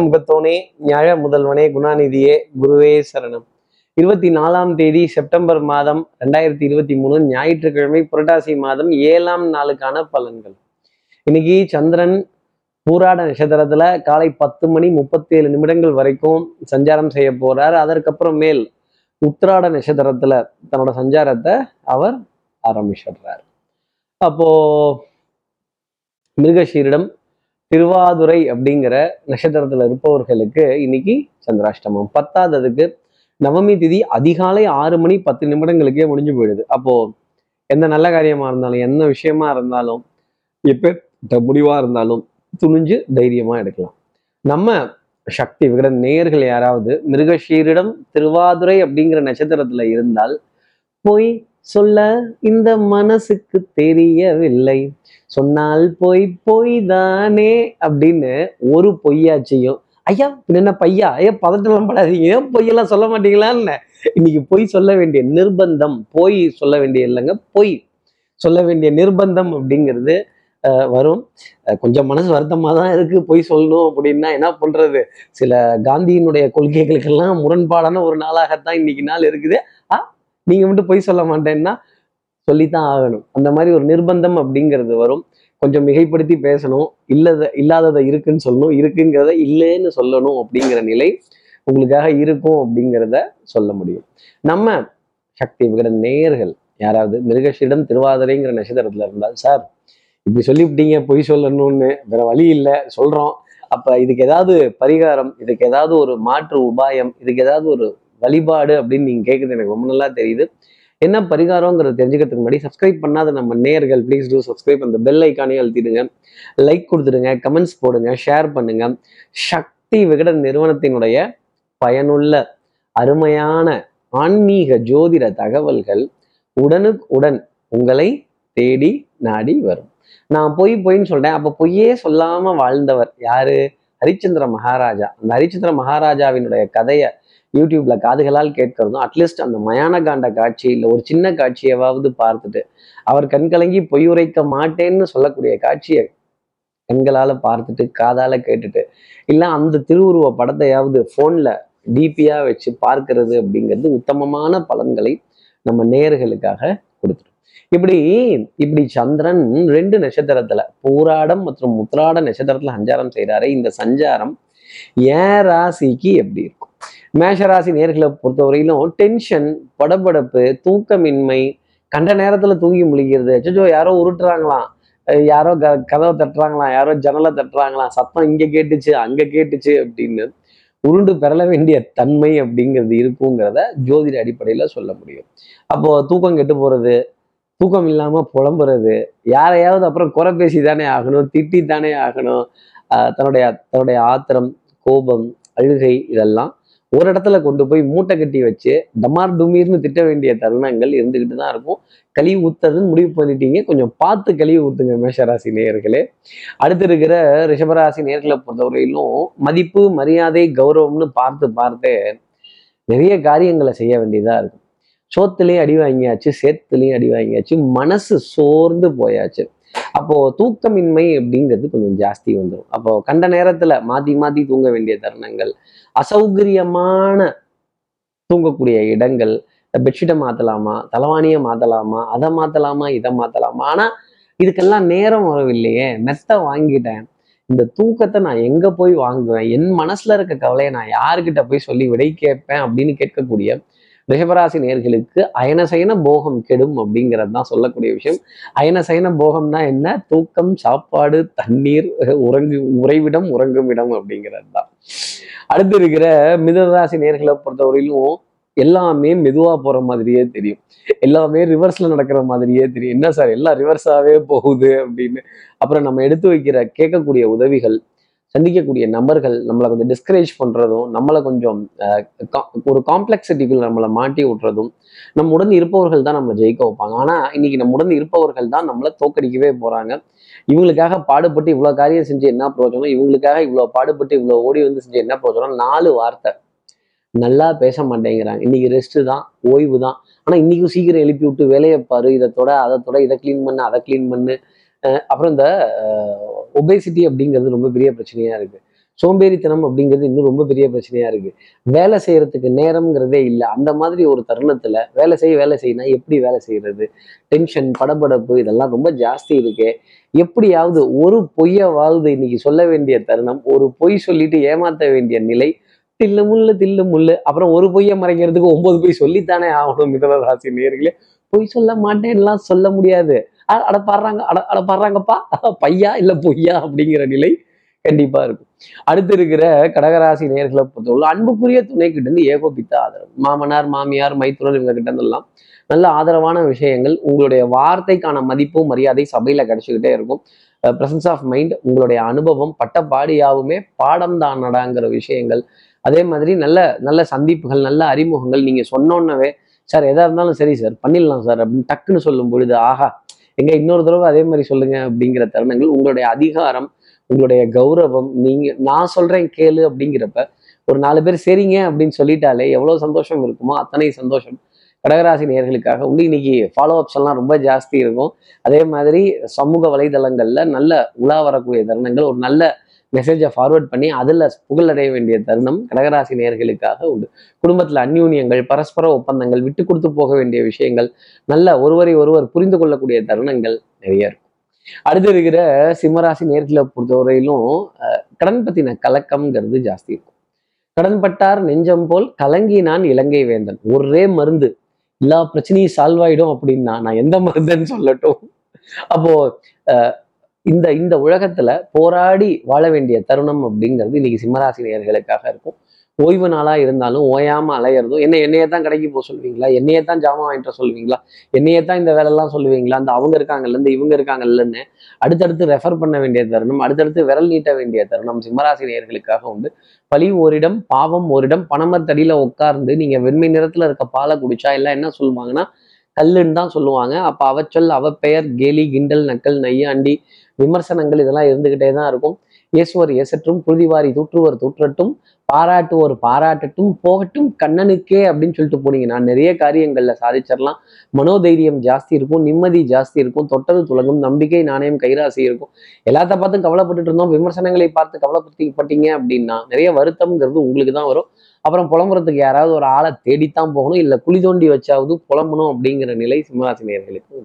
முகத்தோனே ஞாழ முதல்வனே குணாநிதியே குருவே சரணம். இருபத்தி நாலாம் தேதி செப்டம்பர் மாதம் ரெண்டாயிரத்தி இருபத்தி மூணு ஞாயிற்றுக்கிழமை புரட்டாசி மாதம் ஏழாம் நாளுக்கான பலன்கள். இன்னைக்கு சந்திரன் பூராட நட்சத்திரத்துல காலை பத்து மணி முப்பத்தி ஏழு நிமிடங்கள் வரைக்கும் சஞ்சாரம் செய்ய போறார். அதற்கப்புறம் மேல் உத்திராட நட்சத்திரத்துல தன்னோட சஞ்சாரத்தை அவர் ஆரம்பிச்சிடுறார். அப்போ மிருகஷீரிடம் திருவாதுரை அப்படிங்கிற நட்சத்திரத்துல இருப்பவர்களுக்கு இன்னைக்கு சந்திராஷ்டமம். பத்தாததுக்கு நவமி திதி அதிகாலை ஆறு மணி பத்து நிமிடங்களுக்கே முடிஞ்சு போயிடுது. அப்போ எந்த நல்ல காரியமா இருந்தாலும் என்ன விஷயமா இருந்தாலும் எப்ப முடிவா இருந்தாலும் துணிஞ்சு தைரியமா எடுக்கலாம். நம்ம சக்தி விகட நேயர்கள் யாராவது மிருகஷீரிடம் திருவாதுரை அப்படிங்கிற நட்சத்திரத்துல இருந்தால் போய் சொல்ல இந்த மனசுக்கு தெரியவில்லை. சொன்னால் பொய் பொய் தானே அப்படின்னு ஒரு பொய்யாச்சையும் ஐயா என்ன பையா? ஐயா பதட்டெல்லாம் படாதீங்க. ஏன் பொய்யெல்லாம் சொல்ல மாட்டீங்களான்னு? இன்னைக்கு பொய் சொல்ல வேண்டிய நிர்பந்தம் பொய் சொல்ல வேண்டிய இல்லைங்க பொய் சொல்ல வேண்டிய நிர்பந்தம் அப்படிங்கிறது அஹ், வரும். கொஞ்சம் மனசு வருத்தமாக தான் இருக்கு பொய் சொல்லணும் அப்படின்னா என்ன பண்றது? சில காந்தியினுடைய கொள்கைகளுக்கெல்லாம் முரண்பாடான ஒரு நாளாகத்தான் இன்னைக்கு நாள் இருக்குது. நீங்க மட்டும் பொய் சொல்ல மாட்டேன்னா சொல்லித்தான் ஆகணும். அந்த மாதிரி ஒரு நிர்பந்தம் அப்படிங்கிறது வரும். கொஞ்சம் மிகைப்படுத்தி பேசணும். இல்லத இல்லாததை இருக்குன்னு சொல்லணும். இருக்குங்கிறத இல்லைன்னு சொல்லணும் அப்படிங்கிற நிலை உங்களுக்காக இருக்கும் அப்படிங்கிறத சொல்ல முடியும். நம்ம சக்தி விகட நேயர்கள் யாராவது மிருகஷிடம் திருவாதிரைங்கிற நட்சத்திரத்துல இருந்தால் சார் இப்படி சொல்லிவிட்டீங்க பொய் சொல்லணும்னு. வேற வழி இல்லை. சொல்றோம். அப்ப இதுக்கு ஏதாவது பரிகாரம் இதுக்கு ஏதாவது ஒரு மாற்று உபாயம் இதுக்கு ஏதாவது ஒரு வழிபாடு அப்படின்னு நீங்க கேட்குறது எனக்கு ரொம்ப நல்லா தெரியுது. என்ன பரிகாரங்கிறத தெரிஞ்சுக்கிறதுக்கு முன்னாடி சப்ஸ்கிரைப் பண்ணாத நம்ம நேர்கள் ப்ளீஸ் டூ சப்ஸ்கிரைப் அந்த பெல் ஐக்கானே அழுத்திடுங்க. லைக் கொடுத்துடுங்க கமெண்ட்ஸ் போடுங்க ஷேர் பண்ணுங்க. சக்தி விகடன் நிறுவனத்தினுடைய பயனுள்ள அருமையான ஆன்மீக ஜோதிட தகவல்கள் உடனுக்கு உடன் உங்களை தேடி நாடி வரும். நான் பொய் பொய்ன்னு சொல்றேன். அப்ப பொய்யே சொல்லாம வாழ்ந்தவர் யாரு? ஹரிச்சந்திர மகாராஜா. அந்த ஹரிச்சந்திர மகாராஜாவினுடைய கதையை யூடியூப்ல காதுகளால் கேட்கறதும் அட்லீஸ்ட் அந்த மயான காண்ட காட்சி இல்லை ஒரு சின்ன காட்சியவாவது பார்த்துட்டு அவர் கண்கலங்கி பொய் உரைக்க மாட்டேன்னு சொல்லக்கூடிய காட்சியை கண்களால பார்த்துட்டு காதால கேட்டுட்டு இல்லை அந்த திருவுருவ படத்தையாவது ஃபோன்ல டிபியா வச்சு பார்க்கறது அப்படிங்கிறது உத்தமமான பலன்களை நம்ம நேயர்களுக்காக கொடுத்துரும் இப்படி இப்படி சந்திரன் ரெண்டு நட்சத்திரத்துல பூராடம் மற்றும் முத்ராட நட்சத்திரத்துல சஞ்சாரம் செய்கிறாரு இந்த சஞ்சாரம் ஏன் ராசிக்கு எப்படி இருக்கும்? மேஷராசி நேர்களை பொறுத்தவரையிலும் டென்ஷன் படபடப்பு தூக்கமின்மை கண்ட நேரத்துல தூங்கி முழிக்கிறது. அச்சோ யாரோ உருட்டுறாங்களாம். யாரோ க கதவை தட்டுறாங்களாம். யாரோ ஜன்னலை தட்டுறாங்களாம். சத்தம் இங்க கேட்டுச்சு அங்க கேட்டுச்சு அப்படின்னு உருண்டு பெறல வேண்டிய தன்மை அப்படிங்கிறது இருக்குங்கிறத ஜோதிட அடிப்படையில் சொல்ல முடியும். அப்போ தூக்கம் கெட்டு போறது தூக்கம் இல்லாமல் புலம்புறது யாரையாவது அப்புறம் குறை பேசி தானே ஆகணும் திட்டி தானே ஆகணும் தன்னுடைய தன்னுடைய ஆத்திரம் கோபம் அழுகை இதெல்லாம் ஒரு இடத்துல கொண்டு போய் மூட்டை கட்டி வச்சு டமார் டுமீர்னு திட்ட வேண்டிய தருணங்கள் இருந்துக்கிட்டு தான் இருக்கும். கழிவு ஊத்துறதுன்னு முடிவு பண்ணிட்டீங்க. கொஞ்சம் பார்த்து கழிவு ஊத்துங்க மேஷராசி நேயர்களே. அடுத்து இருக்கிற ரிஷபராசி நேர்களை பொறுத்தவரையிலும் மதிப்பு மரியாதை கௌரவம்னு பார்த்து பார்த்து நிறைய காரியங்களை செய்ய வேண்டியதா இருக்கும். சோத்துலேயும் அடி வாங்கியாச்சு சேத்துலேயும் அடி வாங்கியாச்சு மனசு சோர்ந்து போயாச்சு. அப்போ தூக்கமின்மை அப்படிங்கிறது கொஞ்சம் ஜாஸ்தி வந்துடும் அப்போ கண்ட நேரத்துல மாத்தி மாத்தி தூங்க வேண்டிய தருணங்கள் அசௌகரியமான தூங்கக்கூடிய இடங்கள் பெட்ஷீட்டை மாத்தலாமா தலைவாணியை மாத்தலாமா அதை மாத்தலாமா இதை மாத்தலாமா? ஆனா இதுக்கெல்லாம் நேரம் வரவில்லையே. மெத்த வாங்கிட்டேன். இந்த தூக்கத்தை நான் எங்க போய் வாங்குவேன்? என் மனசுல இருக்க கவலையை நான் யாருக்கிட்ட போய் சொல்லி விடை கேட்பேன் அப்படின்னு கேட்கக்கூடிய ரிஷபராசி நேர்களுக்கு அயனசயன போகம் கெடும் அப்படிங்கிறது தான் சொல்லக்கூடிய விஷயம். அயனசயன போகம்னா என்ன? தூக்கம் சாப்பாடு தண்ணீர் உறங்கு உறைவிடம் உறங்கும் இடம் அப்படிங்கிறது தான். அடுத்து இருக்கிற மிதராசி நேர்களை பொறுத்தவரையிலும் எல்லாமே மெதுவா போற மாதிரியே தெரியும். எல்லாமே ரிவர்ஸ்ல நடக்கிற மாதிரியே தெரியும். என்ன சார்? எல்லாம் ரிவர்ஸாவே போகுது அப்படின்னு. அப்புறம் நம்ம எடுத்து வைக்கிற கேட்கக்கூடிய உதவிகள் சந்திக்கக்கூடிய நபர்கள் நம்மளை கொஞ்சம் டிஸ்கரேஜ் பண்றதும் நம்மளை கொஞ்சம் அஹ், ஒரு காம்ப்ளெக்சிட்டிக்குள்ள நம்மளை மாட்டி விட்டுறதும் நம்முடன் இருப்பவர்கள் தான் நம்மளை ஜெயிக்க வைப்பாங்க. ஆனா இன்னைக்கு நம்ம உடன் இருப்பவர்கள் தான் நம்மளை தோக்கடிக்கவே போறாங்க. இவங்களுக்காக பாடுபட்டு இவ்வளோ காரியம் செஞ்சு என்ன பிரயோஜனம்? இவங்களுக்காக இவ்வளவு பாடுபட்டு இவ்வளவு ஓடி வந்து செஞ்சு என்ன பிரயோஜனம்? நாலு வார்த்தை. நல்லா பேச மாட்டேங்கிறாங்க. இன்னைக்கு ரெஸ்ட்டு தான் ஓய்வு தான். ஆனா இன்னைக்கும் சீக்கிரம் எழுப்பி விட்டு வேலையை பாரு. இதை தொட அதை தொட இதை க்ளீன் பண்ணு அதை க்ளீன் பண்ணு. அப்புறம் இந்த ஒபேசிட்டி அப்படிங்கிறது ரொம்ப பெரிய பிரச்சனையா இருக்கு. சோம்பேறித்தனம் அப்படிங்கிறது இன்னும் ரொம்ப பெரிய பிரச்சனையா இருக்கு. வேலை செய்யறதுக்கு நேரம்ங்கிறதே இல்லை. அந்த மாதிரி ஒரு தருணத்துல வேலை செய்ய வேலை செய்யினா எப்படி வேலை செய்யறது? டென்ஷன் படபடப்பு இதெல்லாம் ரொம்ப ஜாஸ்தி இருக்கு. எப்படியாவது ஒரு பொய்யவாவது இன்னைக்கு சொல்ல வேண்டிய தருணம் ஒரு பொய் சொல்லிட்டு ஏமாத்த வேண்டிய நிலை தில்லு முள்ளு தில்லு முள்ளு அப்புறம் ஒரு பொய்யை மறைக்கிறதுக்கு ஒன்பது பொய் சொல்லித்தானே ஆகணும் மிதனராசி நேர்களே பொய் சொல்ல மாட்டேன்லாம் சொல்ல முடியாது. அட பாடுறாங்க அட அட பாடுறாங்கப்பா. பையா இல்ல பொய்யா அப்படிங்கிற நிலை கண்டிப்பா இருக்கும். அடுத்து இருக்கிற கடகராசி நேர்களை பொறுத்தவரை அன்புக்குரிய துணை கிட்ட இருந்து ஏகோபித்த ஆதரவு. மாமனார் மாமியார் மைத்துனர் இவங்க கிட்ட இருந்தெல்லாம் நல்ல ஆதரவான விஷயங்கள். உங்களுடைய வார்த்தைக்கான மதிப்பும் மரியாதை சபையில கிடைச்சிக்கிட்டே இருக்கும். ப்ரெசன்ஸ் ஆஃப் மைண்ட் உங்களுடைய அனுபவம் பட்டப்பாடியாவுமே பாடம் தானடாங்கிற விஷயங்கள். அதே மாதிரி நல்ல நல்ல சந்திப்புகள் நல்ல அறிமுகங்கள். நீங்க சொன்னோன்னவே சார் எதா இருந்தாலும் சரி சார் பண்ணிடலாம் சார் அப்படின்னு டக்குன்னு சொல்லும் பொழுது ஆஹா எங்க இன்னொரு தடவை அதே மாதிரி சொல்லுங்க அப்படிங்கிற தருணங்கள் உங்களுடைய அதிகாரம் உங்களுடைய கௌரவம் நீங்க நான் சொல்றேன் கேளு அப்படிங்கிறப்ப ஒரு நாலு பேர் சரிங்க அப்படின்னு சொல்லிட்டாலே எவ்வளவு சந்தோஷம் இருக்குமோ அத்தனை சந்தோஷம். கடகராசி நேர்களுக்காக உண்டு. இன்னைக்கு ஃபாலோ அப்ஸ் எல்லாம் ரொம்ப ஜாஸ்தி இருக்கும். அதே மாதிரி சமூக வலைதளங்கள்ல நல்ல உலா வரக்கூடிய தருணங்கள் ஒரு நல்ல மெசேஜை ஃபார்வர்ட் பண்ணி அதில் புகழடைய வேண்டிய தருணம் கடகராசி நேர்களுக்காக உண்டு. குடும்பத்தில் அந்யூன்யங்கள் பரஸ்பர ஒப்பந்தங்கள் விட்டு கொடுத்து போக வேண்டிய விஷயங்கள் நல்ல ஒருவரை ஒருவர் புரிந்து கொள்ளக்கூடிய தருணங்கள் நிறைய இருக்கும். அடுத்து இருக்கிற சிம்மராசி நேர்களை பொறுத்தவரையிலும் அஹ், கடன் பத்தின கலக்கம்ங்கிறது ஜாஸ்தி இருக்கும். கடன்பட்டார் நெஞ்சம் போல் கலங்கினான் இலங்கை வேந்தன். ஒரே மருந்து எல்லா பிரச்சனையும் சால்வ் ஆயிடும் அப்படின்னா நான் எந்த மருந்துன்னு சொல்லட்டும். அப்போ அஹ், இந்த இந்த உலகத்துல போராடி வாழ வேண்டிய தருணம் அப்படிங்கிறது இன்னைக்கு சிம்மராசினியர்களுக்காக இருக்கும். ஓய்வு நாளா இருந்தாலும் ஓயாம அலையிறதும் என்ன என்னையே தான் கடைக்கு போக சொல்லுவீங்களா? என்னையே தான் ஜாமான் வாங்கிட்டு சொல்லுவீங்களா? என்னையே தான் இந்த வேலையெல்லாம் சொல்லுவீங்களா? அந்த அவங்க இருக்காங்கல்ல இந்த இவங்க இருக்காங்கல்லன்னு அடுத்தடுத்து ரெஃபர் பண்ண வேண்டிய தருணம் அடுத்தடுத்து விரல் நீட்ட வேண்டிய தருணம் சிம்மராசி நேர்களுக்காக உண்டு. பழி ஓரிடம் பாவம் ஓரிடம் பணமத்தடியில உட்கார்ந்து நீங்க வெண்மை நிறத்துல இருக்க பாலை குடிச்சா எல்லாம் என்ன சொல்லுவாங்கன்னா கல்லுன்னு தான் சொல்லுவாங்க. அப்ப அவச்சொல் அவ பெயர் கேலி கிண்டல் நக்கல் நையாண்டி விமர்சனங்கள் இதெல்லாம் இருந்துகிட்டே தான் இருக்கும். இயேசுவர் இயேசற்றும் புழுதிவாரி தூற்றுவர் தூற்றட்டும் பாராட்டுவோர் பாராட்டட்டும் போகட்டும் கண்ணனுக்கே அப்படின்னு சொல்லிட்டு போனீங்க. நான் நிறைய காரியங்களில் சாதிச்சிடலாம் மனோதைரியம் ஜாஸ்தி இருக்கும் நிம்மதி ஜாஸ்தி இருக்கும் தொட்டது துலங்கும் நம்பிக்கை நாணயம் கைராசி இருக்கும். எல்லாத்த பார்த்தும் கவலைப்பட்டுட்டு இருந்தோம். விமர்சனங்களை பார்த்து கவலைப்பட்டீங்க அப்படின்னா நிறைய வருத்தம்ங்கிறது உங்களுக்கு தான் வரும். அப்புறம் புலம்புறதுக்கு யாராவது ஒரு ஆளை தேடித்தான் போகணும். இல்லை குழி தோண்டி வச்சாவது புலம்பணும் அப்படிங்கிற நிலை சிம்மராசி நேர்களுக்கு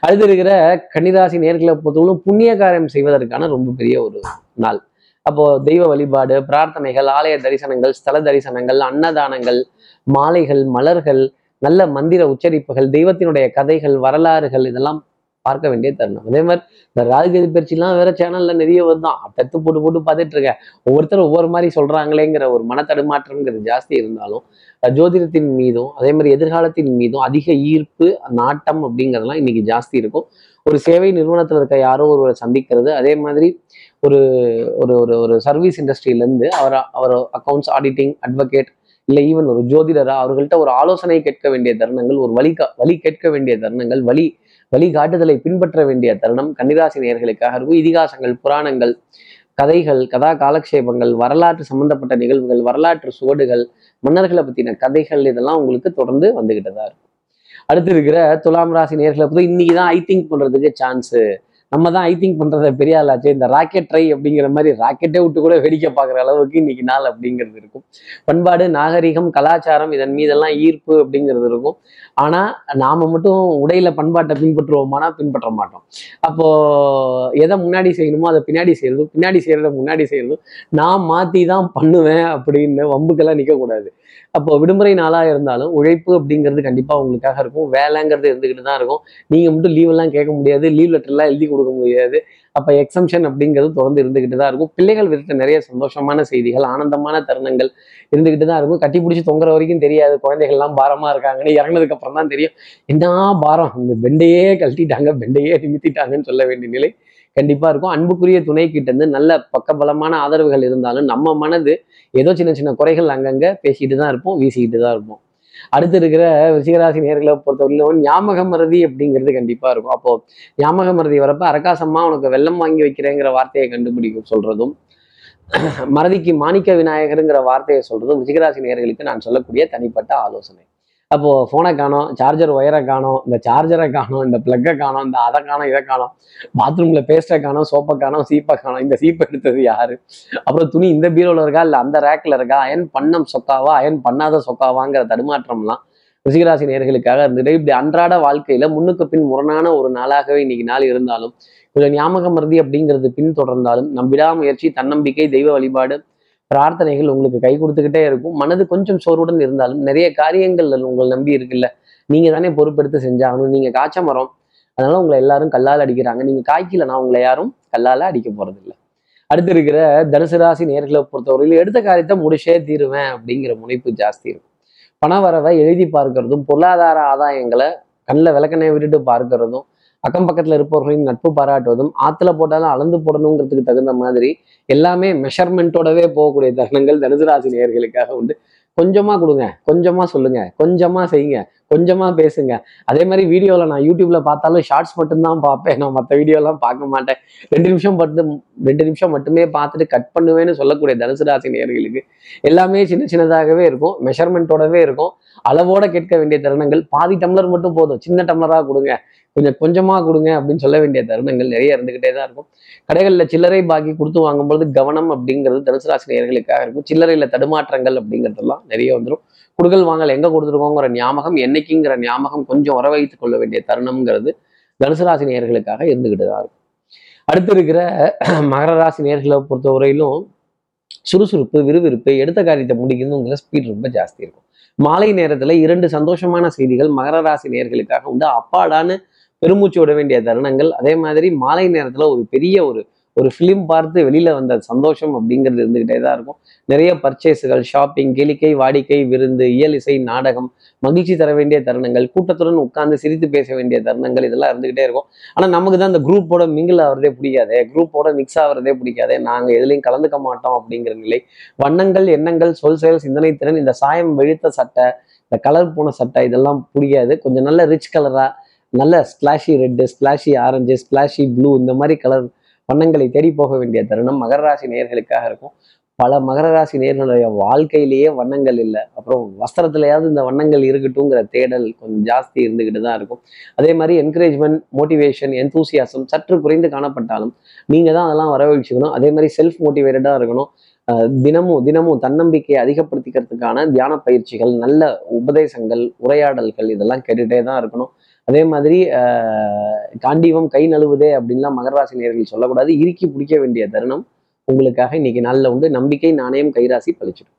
அடுத்து இருக்கிற கன்னிராசி நேர்களை பொறுத்தவரைக்கும் புண்ணிய காரியம் செய்வதற்கான ரொம்ப பெரிய ஒரு நாள். அப்போ தெய்வ வழிபாடு பிரார்த்தனைகள் ஆலய தரிசனங்கள் ஸ்தல தரிசனங்கள் அன்னதானங்கள் மாலைகள் மலர்கள் நல்ல மந்திர உச்சரிப்புகள் தெய்வத்தினுடைய கதைகள் வரலாறுகள் இதெல்லாம் பார்க்க வேண்டிய தருணம். அதே மாதிரி இந்த ராகுகதி பயிற்சிலாம் வேற சேனல்ல நிறைய வருதான். தத்து போட்டு போட்டு பார்த்துட்டு இருக்கேன். ஒவ்வொருத்தரும் ஒவ்வொரு மாதிரி சொல்றாங்களேங்கிற ஒரு மனத்தடுமாற்றம்ங்கிறது ஜாஸ்தி இருந்தாலும் ஜோதிடத்தின் மீதும் அதே மாதிரி எதிர்காலத்தின் மீதும் அதிக ஈர்ப்பு நாட்டம் அப்படிங்கிறதெல்லாம் இன்னைக்கு ஜாஸ்தி இருக்கும். ஒரு சேவை நிறுவனத்துல இருக்க யாரோ ஒருவரை சந்திக்கிறது அதே மாதிரி ஒரு ஒரு ஒரு ஒரு சர்வீஸ் இண்டஸ்ட்ரியிலேருந்து அவர் அவர் அக்கௌண்ட்ஸ் ஆடிட்டிங் அட்வொகேட் இல்லை ஈவன் ஒரு ஜோதிடரா அவர்கள்ட்ட ஒரு ஆலோசனை கேட்க வேண்டிய தருணங்கள் ஒரு வழி கா- வழி கேட்க வேண்டிய தருணங்கள் வழி வழிகாட்டுதலை பின்பற்ற வேண்டிய தருணம் கன்னிராசி நேர்களுக்காக இருக்கும். இதிகாசங்கள் புராணங்கள் கதைகள் கதா காலக்ஷேபங்கள் வரலாற்று சம்பந்தப்பட்ட நிகழ்வுகள் வரலாற்று சுவடுகள் மன்னர்களை பத்தின கதைகள் இதெல்லாம் உங்களுக்கு தொடர்ந்து வந்துகிட்டு தான் இருக்கும். அடுத்து இருக்கிற துலாம் ராசி நேர்களை பற்றி இன்னைக்கு தான் ஐ திங்க் பண்றதுக்கு சான்ஸு நம்ம தான் ஐ திங்க் பண்றத பெரிய ஆளாச்சு. இந்த ராக்கெட் ட்ரை அப்படிங்கிற மாதிரி ராக்கெட்டே விட்டு கூட வேடிக்கை பார்க்குற அளவுக்கு இன்னைக்கு நாள் அப்படிங்கிறது இருக்கும். பண்பாடு நாகரிகம் கலாச்சாரம் இதன் மீதெல்லாம் ஈர்ப்பு அப்படிங்கிறது இருக்கும். ஆனா நாம மட்டும் உடையில பண்பாட்டை பின்பற்றுவோமானா பின்பற்ற மாட்டோம். அப்போ எதை முன்னாடி செய்யணுமோ அதை பின்னாடி செய்யறதும் பின்னாடி செய்கிறத முன்னாடி செய்யறதும் நான் மாத்தி தான் பண்ணுவேன் அப்படின்னு வம்புக்கெல்லாம் நிற்கக்கூடாது அப்போ விடுமுறை நாளாக இருந்தாலும் உழைப்பு அப்படிங்கிறது கண்டிப்பாக உங்களுக்காக இருக்கும். வேலைங்கிறது இருந்துக்கிட்டு தான் இருக்கும். நீங்கள் மட்டும் லீவெல்லாம் கேட்க முடியாது. லீவ் லெட்டர்லாம் எழுதி கொடுக்க முடியாது. அப்போ எக்ஸம்ஷன் அப்படிங்கிறது தொடர்ந்து இருந்துக்கிட்டு தான் இருக்கும். பிள்ளைகள் விதத்த நிறைய சந்தோஷமான செய்திகள் ஆனந்தமான தருணங்கள் இருந்துக்கிட்டு தான் இருக்கும். கட்டி பிடிச்சி தொங்குற வரைக்கும் தெரியாது. குழந்தைகள்லாம் பாரமாக இருக்காங்கன்னு இறங்கினதுக்கு அப்புறம் தான் தெரியும். என்ன பாரம்? இந்த பெண்டையே கழட்டிட்டாங்க. பெண்டையே நிமித்திட்டாங்கன்னு சொல்ல வேண்டிய நிலை. கண்டிப்பா இருக்கும். அன்புக்குரிய துணை கிட்ட இருந்து நல்ல பக்கபலமான ஆதரவுகள் இருந்தாலும் நம்ம மனது ஏதோ சின்ன சின்ன குறைகள் அங்கங்க பேசிட்டு தான் இருப்போம் வீசிக்கிட்டு தான் இருப்போம். அடுத்து இருக்கிற ரிஷிகராசி நேர்களை பொறுத்தவரையிலும் ஞாபக மருதி அப்படிங்கிறது கண்டிப்பா இருக்கும். அப்போ ஞாபக மருதி வரப்ப அரக்காசம்மா உனக்கு வெள்ளம் வாங்கி வைக்கிறேங்கிற வார்த்தையை கண்டுபிடிக்க சொல்றதும் மறதிக்கு மாணிக்க விநாயகருங்கிற வார்த்தையை சொல்றதும் ரிஷிகராசி நேர்களுக்கு நான் சொல்லக்கூடிய தனிப்பட்ட ஆலோசனை. அப்போது ஃபோனை காணோம் சார்ஜர் ஒயரை காணோம் இந்த சார்ஜரை காணோம் இந்த ப்ளக்கை காணோம் இந்த அதை காணோம் இதை காணோம் பாத்ரூமில் பேஸ்ட்டை காணோம் சோப்பை காணோம் சீப்பை காணோம் இந்த சீப்பை எடுத்தது யாரு? அப்புறம் துணி இந்த பீரோல இருக்கா? இல்லை அந்த ரேக்கில் இருக்கா? அயன் பண்ணம் சொக்காவா? அயன் பண்ணாத சொக்காவாங்கிற தடுமாற்றம்லாம் ரிஷிகராசி நேர்களுக்காக இருந்துட்டு இப்படி அன்றாட வாழ்க்கையில முன்னுக்கு பின் முரணான ஒரு நாளாகவே இன்னைக்கு நாள் இருந்தாலும் கொஞ்சம் ஞாபகம் மருதி அப்படிங்கிறது பின் தொடர்ந்தாலும் நம் விடாமுயற்சி தன்னம்பிக்கை தெய்வ வழிபாடு பிரார்த்தனைகள் உங்களுக்கு கை கொடுத்துக்கிட்டே இருக்கும். மனது கொஞ்சம் சோர்வுடன் இருந்தாலும் நிறைய காரியங்கள் உங்களை நம்பி இருக்குல்ல. நீங்க தானே பொறுப்பெடுத்து செஞ்சாகணும். நீங்க காய்ச்ச மரம் அதனால உங்களை எல்லாரும் கல்லால் அடிக்கிறாங்க. நீங்க காய்க்கலன்னா உங்களை யாரும் கல்லால அடிக்க போறதில்லை. அடுத்து இருக்கிற தனுசு ராசி நேர்களை பொறுத்தவரையில் எடுத்த காரியத்தை முடிச்சே தீருவேன் அப்படிங்கிற முனைப்பு ஜாஸ்தி இருக்கும். பண வரவை எழுதி பார்க்கறதும் பொருளாதார ஆதாயங்களை கண்ணில் விளக்கணையை விட்டுட்டு பார்க்கறதும் அக்கம் பக்கத்துல இருப்பவர்களின் நட்பு பாராட்டுவதும் ஆத்துல போட்டாலும் அளந்து போடணுங்கிறதுக்கு தகுந்த மாதிரி எல்லாமே மெஷர்மெண்ட்டோடவே போகக்கூடிய தருணங்கள் தனுசு ராசி நேர்களுக்காக உண்டு. கொஞ்சமா கொடுங்க கொஞ்சமா சொல்லுங்க கொஞ்சமா செய்யுங்க. கொஞ்சமாக பேசுங்க. அதே மாதிரி வீடியோவில் நான் யூடியூப்பில் பார்த்தாலும் ஷார்ட்ஸ் மட்டும்தான் பார்ப்பேன். நான் மற்ற வீடியோலாம் பார்க்க மாட்டேன். ரெண்டு நிமிஷம் மட்டும் ரெண்டு நிமிஷம் மட்டுமே பார்த்துட்டு கட் பண்ணுவேன்னு சொல்லக்கூடிய தனுசு ராசி நேர்களுக்கு எல்லாமே சின்ன சின்னதாகவே இருக்கும். மெஷர்மெண்ட்டோடவே இருக்கும். அளவோட கேட்க வேண்டிய தருணங்கள் பாதி டம்ளர் மட்டும் போதும். சின்ன டம்ளராக கொடுங்க. கொஞ்சம் கொஞ்சமாக கொடுங்க அப்படின்னு சொல்ல வேண்டிய தருணங்கள் நிறைய இருந்துக்கிட்டே தான் இருக்கும். கடைகளில் சில்லறை பாக்கி கொடுத்து வாங்கும்பொழுது கவனம் அப்படிங்கிறது தனுசு ராசி நேர்களுக்காக இருக்கும். சில்லறையில் தடுமாற்றங்கள் அப்படிங்கிறதெல்லாம் நிறைய வந்துடும் குடுக்கல் வாங்கல் எங்க கொடுத்துருக்கோங்கிற ஞாபகம் என்னைக்குங்கிற ஞாபகம் கொஞ்சம் உற வைத்துக் கொள்ள வேண்டிய தருணம்ங்கிறது தனுசு ராசி நேயர்களுக்காக இருந்துகிட்டு தான் இருக்கும். அடுத்து இருக்கிற மகர ராசி நேர்களை பொறுத்தவரையிலும் சுறுசுறுப்பு விறுவிறுப்பு எடுத்த காரியத்தை முடிக்கணுங்கிற ஸ்பீட் ரொம்ப ஜாஸ்தி இருக்கும். மாலை நேரத்துல இரண்டு சந்தோஷமான செய்திகள் மகர ராசி நேர்களுக்காக உண்டு. அப்பாடான்னு பெருமூச்சு விட வேண்டிய தருணங்கள். அதே மாதிரி மாலை நேரத்துல ஒரு பெரிய ஒரு ஒரு ஃபிலிம் பார்த்து வெளியில் வந்த சந்தோஷம் அப்படிங்கிறது இருந்துக்கிட்டே தான் இருக்கும். நிறைய பர்ச்சேஸுகள் ஷாப்பிங் கேளிக்கை வாடிக்கை விருந்து இயல் இசை நாடகம் மகிழ்ச்சி தர வேண்டிய தருணங்கள் கூட்டத்துடன் உட்கார்ந்து சிரித்து பேச வேண்டிய தருணங்கள் இதெல்லாம் இருந்துக்கிட்டே இருக்கும். ஆனால் நமக்கு தான் அந்த குரூப்போட மிங்கிள் ஆகிறதே பிடிக்காதே குரூப்போட மிக்ஸ் ஆகிறதே பிடிக்காதே நாங்கள் எதுலையும் கலந்துக்க மாட்டோம் அப்படிங்கிற நிலை. வண்ணங்கள் எண்ணங்கள் சொல் செயல் சிந்தனை திறன் இந்த சாயம் வெளுத்த சட்டை இந்த கலர் போன சட்டை இதெல்லாம் பிடிக்காது. கொஞ்சம் நல்ல ரிச் கலராக நல்ல splashy red splashy orange splashy blue இந்த மாதிரி கலர் வண்ணங்களை தேடி போக வேண்டிய தருணம் மகர ராசி நேர்களுக்காக இருக்கும். பல மகர ராசி நேர்களுடைய வாழ்க்கையிலேயே வண்ணங்கள் இல்லை. அப்புறம் வஸ்திரத்துலையாவது இந்த வண்ணங்கள் இருக்கட்டும்ங்கிற தேடல் கொஞ்சம் ஜாஸ்தி இருந்துக்கிட்டு தான் இருக்கும். அதே மாதிரி என்கரேஜ்மெண்ட் மோட்டிவேஷன் எந்தூசியாசம் சற்று குறைந்து காணப்பட்டாலும் நீங்கள் தான் அதெல்லாம் வரவழைச்சுக்கணும். அதே மாதிரி செல்ஃப் மோட்டிவேட்டடாக இருக்கணும். தினமும் தினமும் தன்னம்பிக்கையை அதிகப்படுத்திக்கிறதுக்கான தியான பயிற்சிகள் நல்ல உபதேசங்கள் உரையாடல்கள் இதெல்லாம் கேட்டுகிட்டே தான் இருக்கணும். அதே மாதிரி ஆஹ் காண்டீவம் கை நழுவுதே அப்படின்லாம் மகராசி நேர்கள் சொல்லக்கூடாது. இறுக்கி பிடிக்க வேண்டிய தருணம் உங்களுக்காக இன்னைக்கு நாளில் உண்டு. நம்பிக்கை நாணயம் கைராசி பழிச்சிடும்.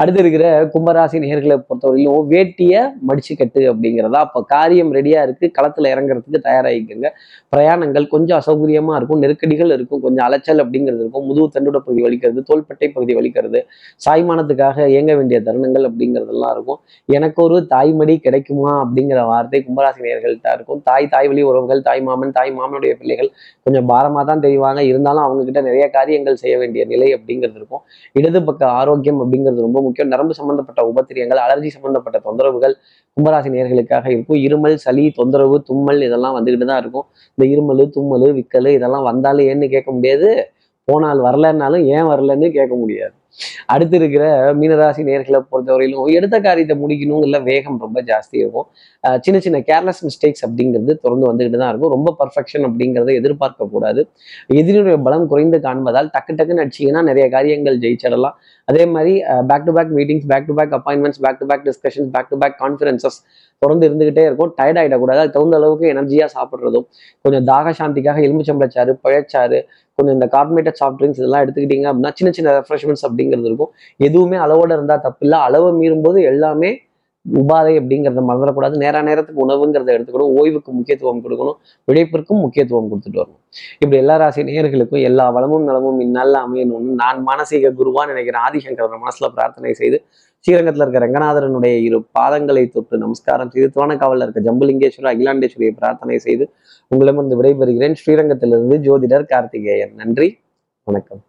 அடுத்து இருக்கிற கும்பராசி நேர்களை பொறுத்தவரையிலும் வேட்டிய மடிச்சு கட்டு அப்படிங்கிறதா அப்போ காரியம் ரெடியா இருக்கு. களத்துல இறங்குறதுக்கு தயாராகிக்கோங்க. பிரயாணங்கள் கொஞ்சம் அசௌகரியமா இருக்கும். நெருக்கடிகள் இருக்கும். கொஞ்சம் அலைச்சல் அப்படிங்கிறது இருக்கும். முதுகு தண்டுட பகுதி வலிக்கிறது தோள்பட்டை பகுதி வலிக்கிறது சாய்மானத்துக்காக இயங்க வேண்டிய தருணங்கள் அப்படிங்கிறதெல்லாம் இருக்கும். எனக்கு ஒரு தாய்மடி கிடைக்குமா அப்படிங்கிற வார்த்தை கும்பராசி நேர்கள்ட்ட இருக்கும். தாய் தாய் வழி உறவுகள் தாய் மாமன் தாய் மாமனுடைய பிள்ளைகள் கொஞ்சம் பாரமா தான் தெரிவாங்க. இருந்தாலும் அவங்க கிட்ட நிறைய காரியங்கள் செய்ய வேண்டிய நிலை அப்படிங்கிறது இருக்கும். இடது பக்க ஆரோக்கியம் அப்படிங்கிறது ரொம்ப முக்கியம். நரம்பு சம்பந்தப்பட்ட உபத்திரியங்கள் அலர்ஜி சம்பந்தப்பட்ட தொந்தரவுகள் கும்பராசி நேர்களுக்காக இருக்கும். இருமல் சளி தொந்தரவு தும்மல் இதெல்லாம் வந்துக்கிட்டு தான் இருக்கும். இந்த இருமல் தும்மல் விக்கல் இதெல்லாம் வந்தாலும் ஏன்னு கேட்க முடியாது. போனால் வரலன்னாலும் ஏன் வரலன்னு கேட்க முடியாது. அடுத்து இருக்கிற மீனராசி நேர்களை பொறுத்தவரையிலும் எடுத்த காரியத்தை முடிக்கணுங்கிற வேகம் ரொம்ப ஜாஸ்தி இருக்கும். சின்ன சின்ன கேர்லெஸ் மிஸ்டேக்ஸ் அப்படிங்கிறது தொடர்ந்து வந்துகிட்டு தான் இருக்கும். ரொம்ப பர்ஃபெக்ஷன் அப்படிங்கிறத எதிர்பார்க்க கூடாது. எதிரியுடைய பலம் குறைந்து காண்பதால் டக்கு டக்குன்னு அடிச்சிங்கன்னா நிறைய காரியங்கள் ஜெயிச்சிடலாம். அதே மாதிரி back to back meetings back to back appointments back to back discussions back to back conferences தொடர்ந்து இருந்துகிட்டே இருக்கும். டயர்ட் ஆகிடக்கூடாது அது தகுந்த அளவுக்கு எனர்ஜியாக சாப்பிட்றதும் கொஞ்சம் தாக சாந்திக்காக எலுமிச்சம்பளச்சாறு பழச்சாறு கொஞ்சம் இந்த கார்பனேட்டட் சாஃப்ட் ட்ரிங்க்ஸ் இதெல்லாம் எடுத்துக்கிட்டீங்க அப்படின்னா சின்ன சின்ன ரெஃப்ரெஷ்மெண்ட்ஸ் அப்படிங்கிறது இருக்கும். எதுவுமே அளவோட இருந்தால் தப்பு இல்லை அளவை மீறும்போது எல்லாமே உபாதை அப்படிங்கிறத மறந்துடக்கூடாது நேர நேரத்துக்கு உணவுங்கிறத எடுத்துக்கணும். ஓய்வுக்கு முக்கியத்துவம் கொடுக்கணும். உழைப்பிற்கும் முக்கியத்துவம் கொடுத்துட்டு வரணும். இப்படி எல்லா ராசி நேர்களுக்கும் எல்லா வளமும் நலமும் இந்நாளில் அமையணும்னு நான் மானசீக குருவான்னு நினைக்கிறேன் ஆதிசங்கர மனசுல பிரார்த்தனை செய்து ஸ்ரீரங்கத்தில் இருக்க ரங்கநாதரனுடைய இரு பாதங்களை தொட்டு நமஸ்காரம் செய்து துவனக்காவலில் இருக்க ஜம்புலிங்கேஸ்வரர் அகிலாண்டேஸ்வரியை பிரார்த்தனை செய்து உங்களிடமிருந்து விடைபெறுகிறேன். ஸ்ரீரங்கத்திலிருந்து ஜோதிடர் கார்த்திகேயன். நன்றி. வணக்கம்.